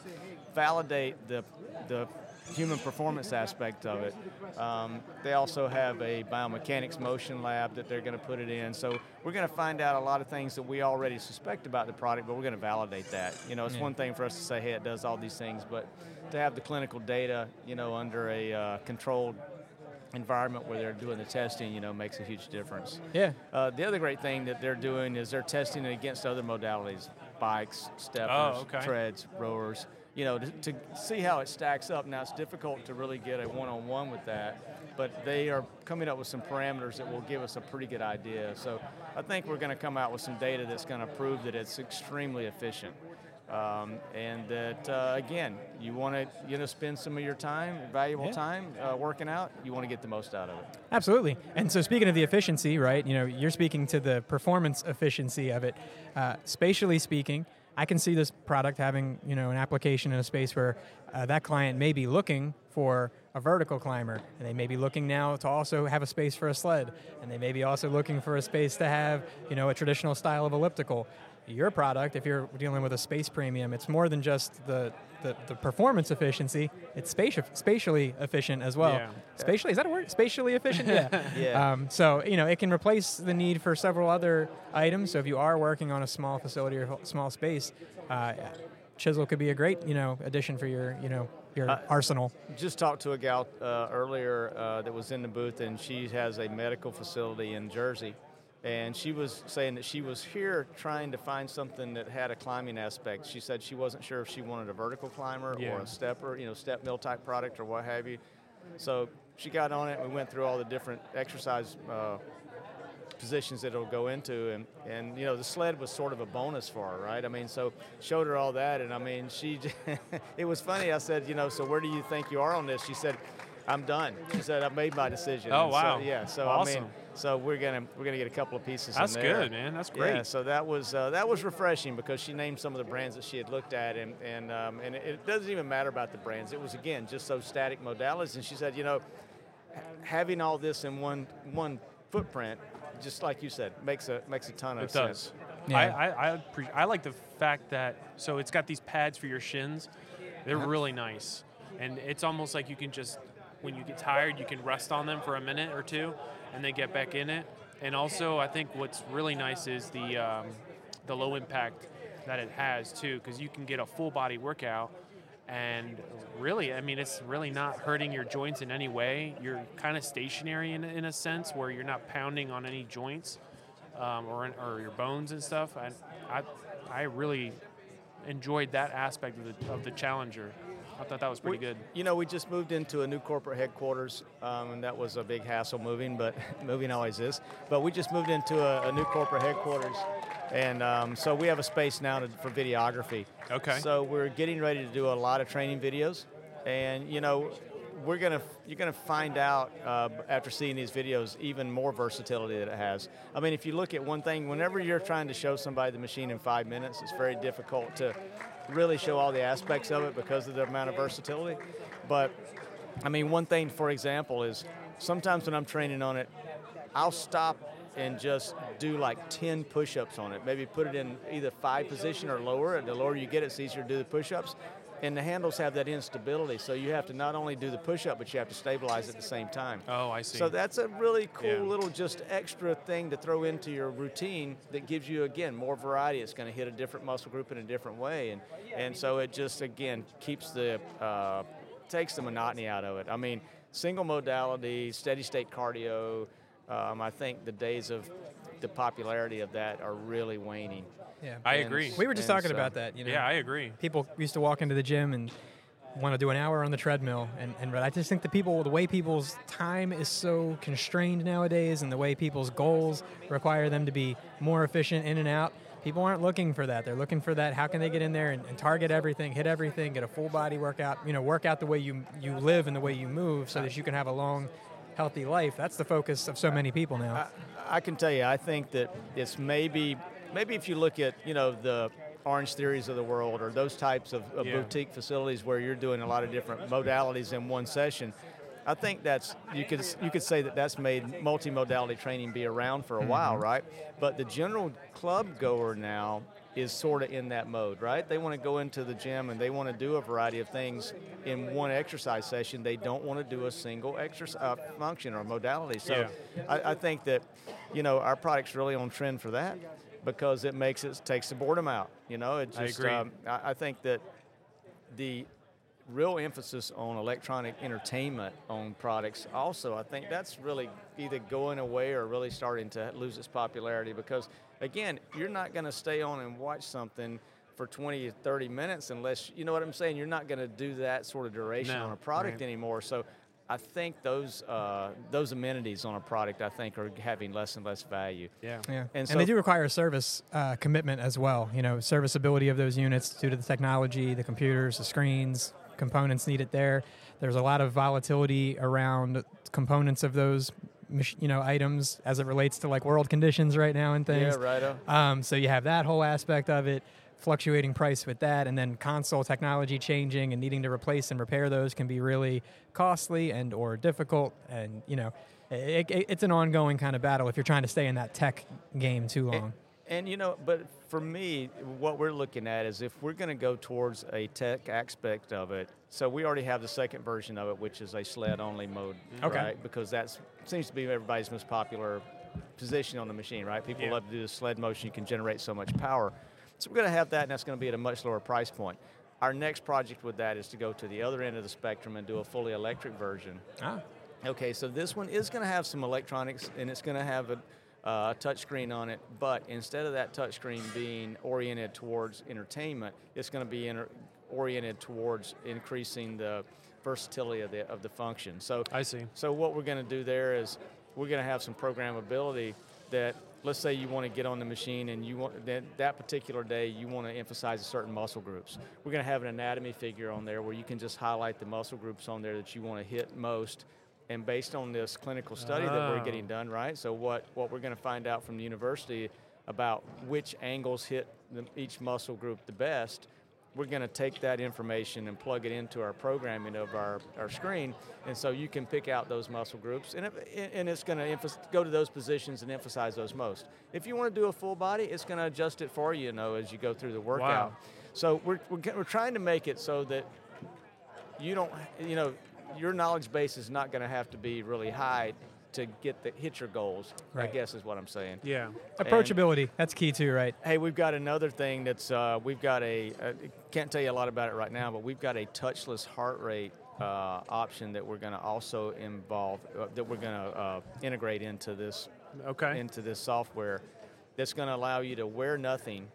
validate the, the human performance aspect of it. Um, they also have a biomechanics motion lab that they're going to put it in. So we're going to find out a lot of things that we already suspect about the product, but we're going to validate that. You know, it's Yeah. one thing for us to say, hey, it does all these things, but to have the clinical data, you know, under a uh, controlled environment where they're doing the testing, you know, makes a huge difference. yeah, Uh, the other great thing that they're doing is they're testing it against other modalities, bikes, steppers, Oh, okay. treads, rowers. You know, to, to see how it stacks up. Now it's difficult to really get a one-on-one with that, but they are coming up with some parameters that will give us a pretty good idea. So I think we're going to come out with some data that's going to prove that it's extremely efficient. Um, and that uh, again, you want to you know spend some of your time, valuable Yeah. time, uh, working out. You want to get the most out of it. absolutely. And so, speaking of the efficiency, right? You know, you're speaking to the performance efficiency of it. Uh, spatially speaking, I can see this product having you know an application in a space where uh, that client may be looking for a vertical climber, and they may be looking now to also have a space for a sled, and they may be also looking for a space to have you know a traditional style of elliptical. Your product, if you're dealing with a space premium, it's more than just the the, the performance efficiency. It's spati- spatially efficient as well. Yeah. Spatially, is that a word? Spatially efficient? Yeah. Yeah. Um, so, you know, it can replace the need for several other items. So if you are working on a small facility or small space, uh, Chisel could be a great, you know, addition for your, you know, your Uh, arsenal. just talked to a gal uh, earlier uh, that was in the booth, and she has a medical facility in Jersey. And she was saying that she was here trying to find something that had a climbing aspect. She said she wasn't sure if she wanted a vertical climber or a stepper, you know, step mill type product or what have you. So she got on it. and We went through all the different exercise uh, positions that it'll go into and and you know the sled was sort of a bonus for her right i mean so showed her all that and i mean she it was funny i said you know so where do you think you are on this she said i'm done she said i've made my decision Oh, And so- wow. yeah so i mean so we're gonna we're gonna get a couple of pieces That's in there. good, man. That's yeah great. so that was uh, that was refreshing because she named some of the brands that she had looked at and and um, and it, it doesn't even matter about the brands it was again just those static modalities and she said you know having all this in one one footprint just like you said makes a makes a ton of It sense does. Yeah. I, I, I, appre- I like the fact that so it's got these pads for your shins. They're really nice, and it's almost like you can just when you get tired, you can rest on them for a minute or two, and then get back in it. And also, I think what's really nice is the um, the low impact that it has too, because you can get a full body workout. And really, I mean, it's really not hurting your joints in any way. You're kind of stationary in, in a sense where you're not pounding on any joints um, or, or your bones and stuff. And I, I really enjoyed that aspect of the, of the Challenger. I thought that was pretty We- good. You know, we just moved into a new corporate headquarters, um, and that was a big hassle moving, but moving always is. But we just moved into a, a new corporate headquarters, and um, so we have a space now to, for videography. Okay. So we're getting ready to do a lot of training videos, and you know, we're gonna you're gonna find out uh, after seeing these videos even more versatility that it has. I mean, if you look at one thing, whenever you're trying to show somebody the machine in five minutes, it's very difficult to really show all the aspects of it because of the amount of versatility. But I mean, one thing, for example, is sometimes when I'm training on it, I'll stop and just do like 10 push-ups on it. Maybe put it in either five position or lower. And the lower you get, it's easier to do the push-ups. And the handles have that instability, so you have to not only do the push-up, but you have to stabilize at the same time. Oh, I see. So that's a really cool Yeah. little just extra thing to throw into your routine that gives you again more variety. It's going to hit a different muscle group in a different way, and and so it just again keeps the uh, takes the monotony out of it. I mean, single modality, steady state cardio. Um, I think the days of the popularity of that are really waning. Yeah. I And- agree. we were just talking so- about that. You know, yeah, I agree. people used to walk into the gym and want to do an hour on the treadmill. And, and I just think the people, the way people's time is so constrained nowadays and the way people's goals require them to be more efficient in and out, people aren't looking for that. They're looking for that. How can they get in there and, and target everything, hit everything, get a full body workout, you know, work out the way you, you live and the way you move so that you can have a long, healthy life. That's the focus of so many people now. I, I can tell you, I think that it's maybe, maybe if you look at, you know, the Orange Theories of the world or those types of, of Yeah. boutique facilities where you're doing a lot of different modalities in one session. I think that's you could you could say that that's made multimodality training be around for a while, mm-hmm. right? But the general club goer now is sort of in that mode, right? They want to go into the gym and they want to do a variety of things in one exercise session. They don't want to do a single exercise uh, function or modality. So Yeah. I, I think that you know our product's really on trend for that because it makes it takes the boredom out. You know, it I agree. um, I, I think that the real emphasis on electronic entertainment on products also i think that's really either going away or really starting to lose its popularity because again you're not going to stay on and watch something for 20 or 30 minutes unless you know what i'm saying you're not going to do that sort of duration No, on a product right. anymore so i think those uh, those amenities on a product i think are having less and less value Yeah. Yeah, and, And they do require a service uh, commitment as well. You know, serviceability of those units due to the technology, the computers, the screens, components needed there. There's a lot of volatility around components of those, mach- you know, items as it relates to like world conditions right now and things. yeah right Um, so you have that whole aspect of it, fluctuating price with that, and then console technology changing and needing to replace and repair those can be really costly and or difficult. And you know, it, it, it's an ongoing kind of battle if you're trying to stay in that tech game too long. And you know, but for me, what we're looking at is if we're going to go towards a tech aspect of it. So we already have the second version of it, which is a sled-only mode, Okay. right? Because that seems to be everybody's most popular position on the machine, right? People Yeah. love to do the sled motion. You can generate so much power. So we're going to have that, and that's going to be at a much lower price point. Our next project with that is to go to the other end of the spectrum and do a fully electric version. Ah, Okay, so this one is going to have some electronics and it's going to have a, uh, touchscreen on it, but instead of that touchscreen being oriented towards entertainment, it's going to be inter- oriented towards increasing the versatility of the, of the function. So I see. so what we're going to do there is we're going to have some programmability that let's say you want to get on the machine and you want that, that particular day you want to emphasize certain muscle groups. We're going to have an anatomy figure on there where you can just highlight the muscle groups on there that you want to hit most. And based on this clinical study that we're Oh. getting done, right? So what, what we're going to find out from the university about which angles hit the, each muscle group the best, we're going to take that information and plug it into our programming of our, our screen, and so you can pick out those muscle groups, and, it, and it's going to go to those positions and emphasize those most. If you want to do a full body, it's going to adjust it for you, you know, as you go through the workout. Wow. So we're, we're, we're trying to make it so that you don't, you know, your knowledge base is not going to have to be really high to get the hit your goals. I guess is what I'm saying. Yeah. approachability, that's key too, right? Hey, we've got another thing that's uh, we've got a uh, can't tell you a lot about it right now, but we've got a touchless heart rate uh, option that we're going to also involve uh, that we're going to uh, integrate into this Okay. into this software. That's going to allow you to wear nothing,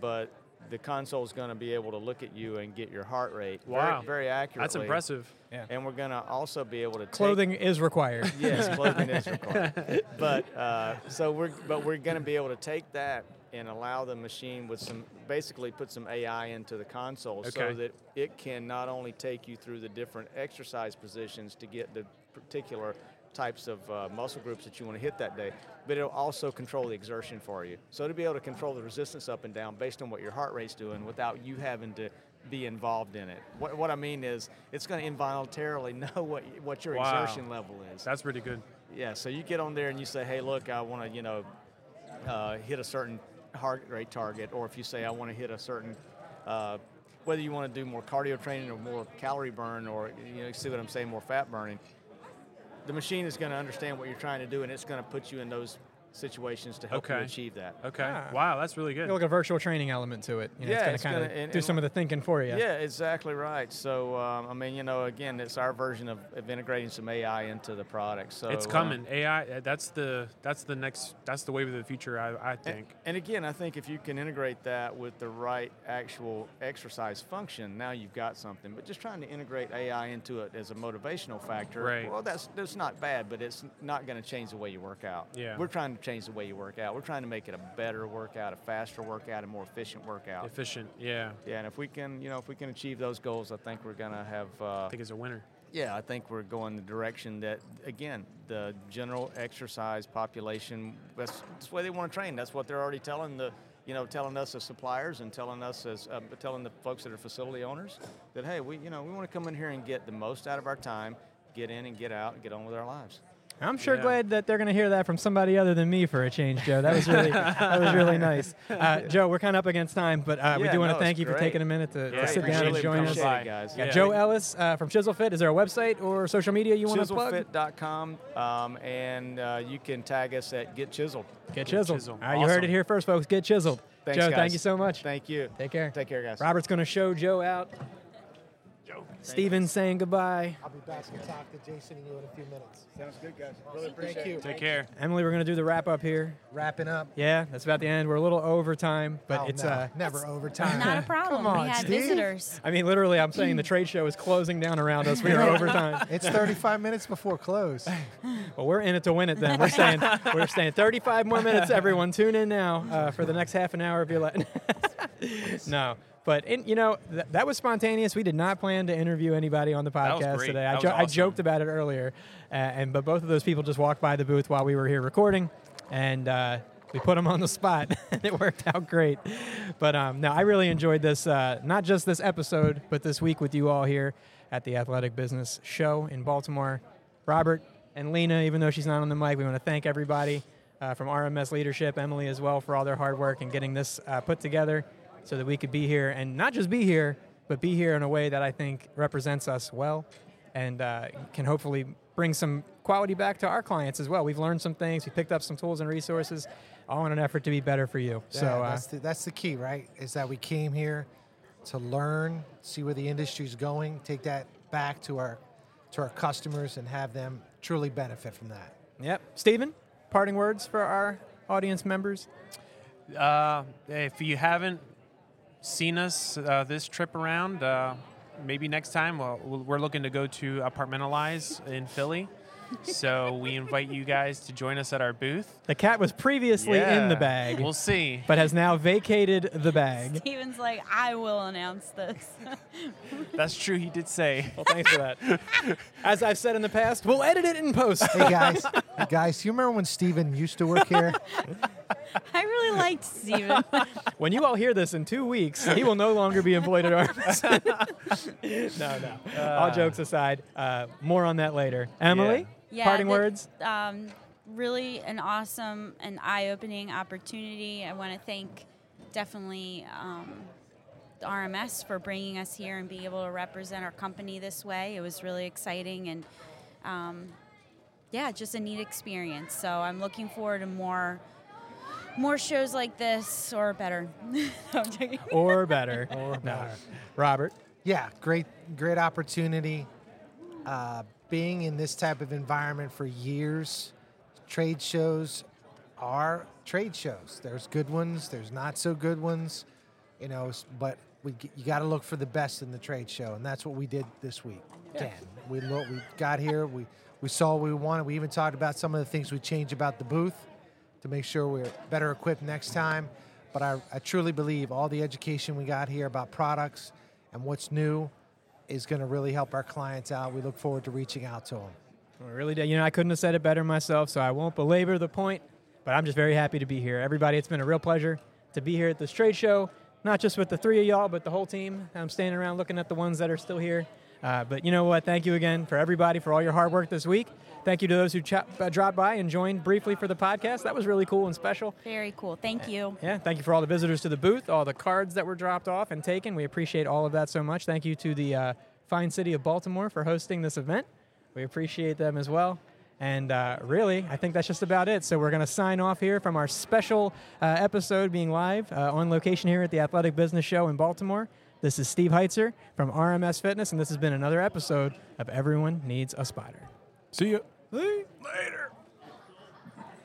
but the console is going to be able to look at you and get your heart rate Wow. very, very accurately. That's impressive. Yeah. And we're going to also be able to take Clothing is required. Yes, clothing is required. But uh, so we're but we're going to be able to take that and allow the machine with some basically put some AI into the console so that it can not only take you through the different exercise positions to get the particular types of uh, muscle groups that you want to hit that day, but it'll also control the exertion for you. So to be able to control the resistance up and down based on what your heart rate's doing without you having to be involved in it. What, what I mean is it's going to involuntarily know what what your Wow. exertion level is. That's pretty good. Yeah, so you get on there and you say, hey, look, I want to, you know, uh, hit a certain heart rate target, or if you say, I want to hit a certain, uh, whether you want to do more cardio training or more calorie burn, or, you know, you see what I'm saying, more fat burning, the machine is going to understand what you're trying to do and it's going to put you in those situations to help you Okay. achieve that. Okay. Ah. Wow, that's really good. Like a virtual training element to it. You know, Yeah, it's it's going to kind of do some of the thinking for you. Yeah, exactly right. So, um, I mean, you know, again, it's our version of, of integrating some AI into the product. So it's um, coming. AI. uh, That's the that's the next that's the wave of the future. I, I And, think. and again, I think if you can integrate that with the right actual exercise function, now you've got something. But just trying to integrate AI into it as a motivational factor, Right. well, that's that's not bad, but it's not going to change the way you work out. Yeah. We're trying to change the way you work out. We're trying to make it a better workout, a faster workout, a more efficient workout. Efficient. Yeah. yeah, and if we can, you know, if we can achieve those goals, I think we're going to have. Uh, I think it's a winner. yeah, I think we're going the direction that, again, the general exercise population, that's, that's the way they want to train. That's what they're already telling the, you know, telling us as suppliers and telling us as, uh, telling the folks that are facility owners that, hey, we, you know, we want to come in here and get the most out of our time, get in and get out and get on with our lives. I'm sure Yeah. glad that they're going to hear that from somebody other than me for a change, Joe. That was really that was really nice. Uh, Joe, we're kind of up against time, but uh, we do want no, to thank it's you for taking a minute to, to sit down and join us. appreciate Bye. it, guys. Yeah, Yeah. Joe Ellis uh, from Chisel Fit. Is there a website or social media you want to plug? Chiselfit.com, um, and uh, you can tag us at Get Chiseled. Get chiseled. chiseled. All right, you heard it here first, folks. Get chiseled. Thanks, Joe, guys. thank you so much. Thank you. Take care. Take care, guys. Robert's going to show Joe out. Joe. Steven saying goodbye. I'll be back to talk to Jason and you in a few minutes. Sounds good, guys. Really appreciate Thank you. Take care. Emily, we're going to do the wrap up here. Wrapping up. Yeah, that's about the end. We're a little over time, but Oh, it's no, uh, never overtime. Not a problem. Come on, we had Steve. visitors. I mean, literally, I'm saying the trade show is closing down around us. We are over time. It's 35 minutes before close. Well, we're in it to win it. Then we're staying. we're staying 35 more minutes. Everyone, tune in now uh, for the next half an hour of your let. no, but in, you know th- that was spontaneous. We did not plan to interview anybody on the podcast today. I, jo- I joked about it earlier, uh, and but both of those people just walked by the booth while we were here recording, and. Uh, we put them on the spot, and it worked out great. But um, no, I really enjoyed this, uh, not just this episode, but this week with you all here at the Athletic Business Show in Baltimore. Robert and Lena, even though she's not on the mic, we want to thank everybody uh, from RMS Leadership, Emily as well, for all their hard work in getting this uh, put together so that we could be here and not just be here, but be here in a way that I think represents us well and uh, can hopefully bring some quality back to our clients as well. We've learned some things, we picked up some tools and resources, all in an effort to be better for you. so Yeah, uh, that's, the, that's the key, right? Is that we came here to learn, see where the industry's going, take that back to our to our customers, and have them truly benefit from that. yep. Stephen, parting words for our audience members. Uh, if you haven't seen us uh, this trip around, uh, maybe next time well, we're looking to go to Apartmentalize in Philly. So we invite you guys to join us at our booth. The cat was previously in the bag. We'll see. but has now vacated the bag. Steven's like, I will announce this. That's true. He did say. Well, thanks for that. As I've said in the past, we'll edit it in post. Hey guys, hey guys, you remember when Steven used to work here? I really liked Steven. when you all hear this in two weeks, he will no longer be employed at RMS. no, no. all jokes aside, uh, more on that later. Emily, Yeah, parting the- words? um, really an awesome and eye-opening opportunity. I want to thank definitely um, the RMS for bringing us here and be able to represent our company this way. It was really exciting and um, yeah, just a neat experience. So I'm looking forward to more more shows like this or better. I'm joking. Or better. or better. Robert. Yeah, great, great opportunity. Uh, being in this type of environment for years, trade shows are trade shows. There's good ones, there's not so good ones, you know. But we, you got to look for the best in the trade show, and that's what we did this week. Again, we look, we got here, we we saw what we wanted. We even talked about some of the things we changed about the booth to make sure we're better equipped next time. But I, I truly believe all the education we got here about products and what's new is going to really help our clients out. We look forward to reaching out to them. I really did. You know, I couldn't have said it better myself, so I won't belabor the point, but I'm just very happy to be here. Everybody, it's been a real pleasure to be here at this trade show, not just with the three of y'all, but the whole team. I'm standing around looking at the ones that are still here. Uh, but you know what? Thank you again for everybody for all your hard work this week. Thank you to those who ch- uh, dropped by and joined briefly for the podcast. That was really cool and special. Very cool. Thank you. Yeah, thank you for all the visitors to the booth, all the cards that were dropped off and taken. We appreciate all of that so much. Thank you to the uh, fine city of Baltimore for hosting this event. We appreciate them as well. And uh, really, I think that's just about it. So we're going to sign off here from our special uh, episode being live uh, on location here at the Athletic Business Show in Baltimore. This is Steve Heitzer from RMS Fitness, and this has been another episode of Everyone Needs a Spotter. See you. Later.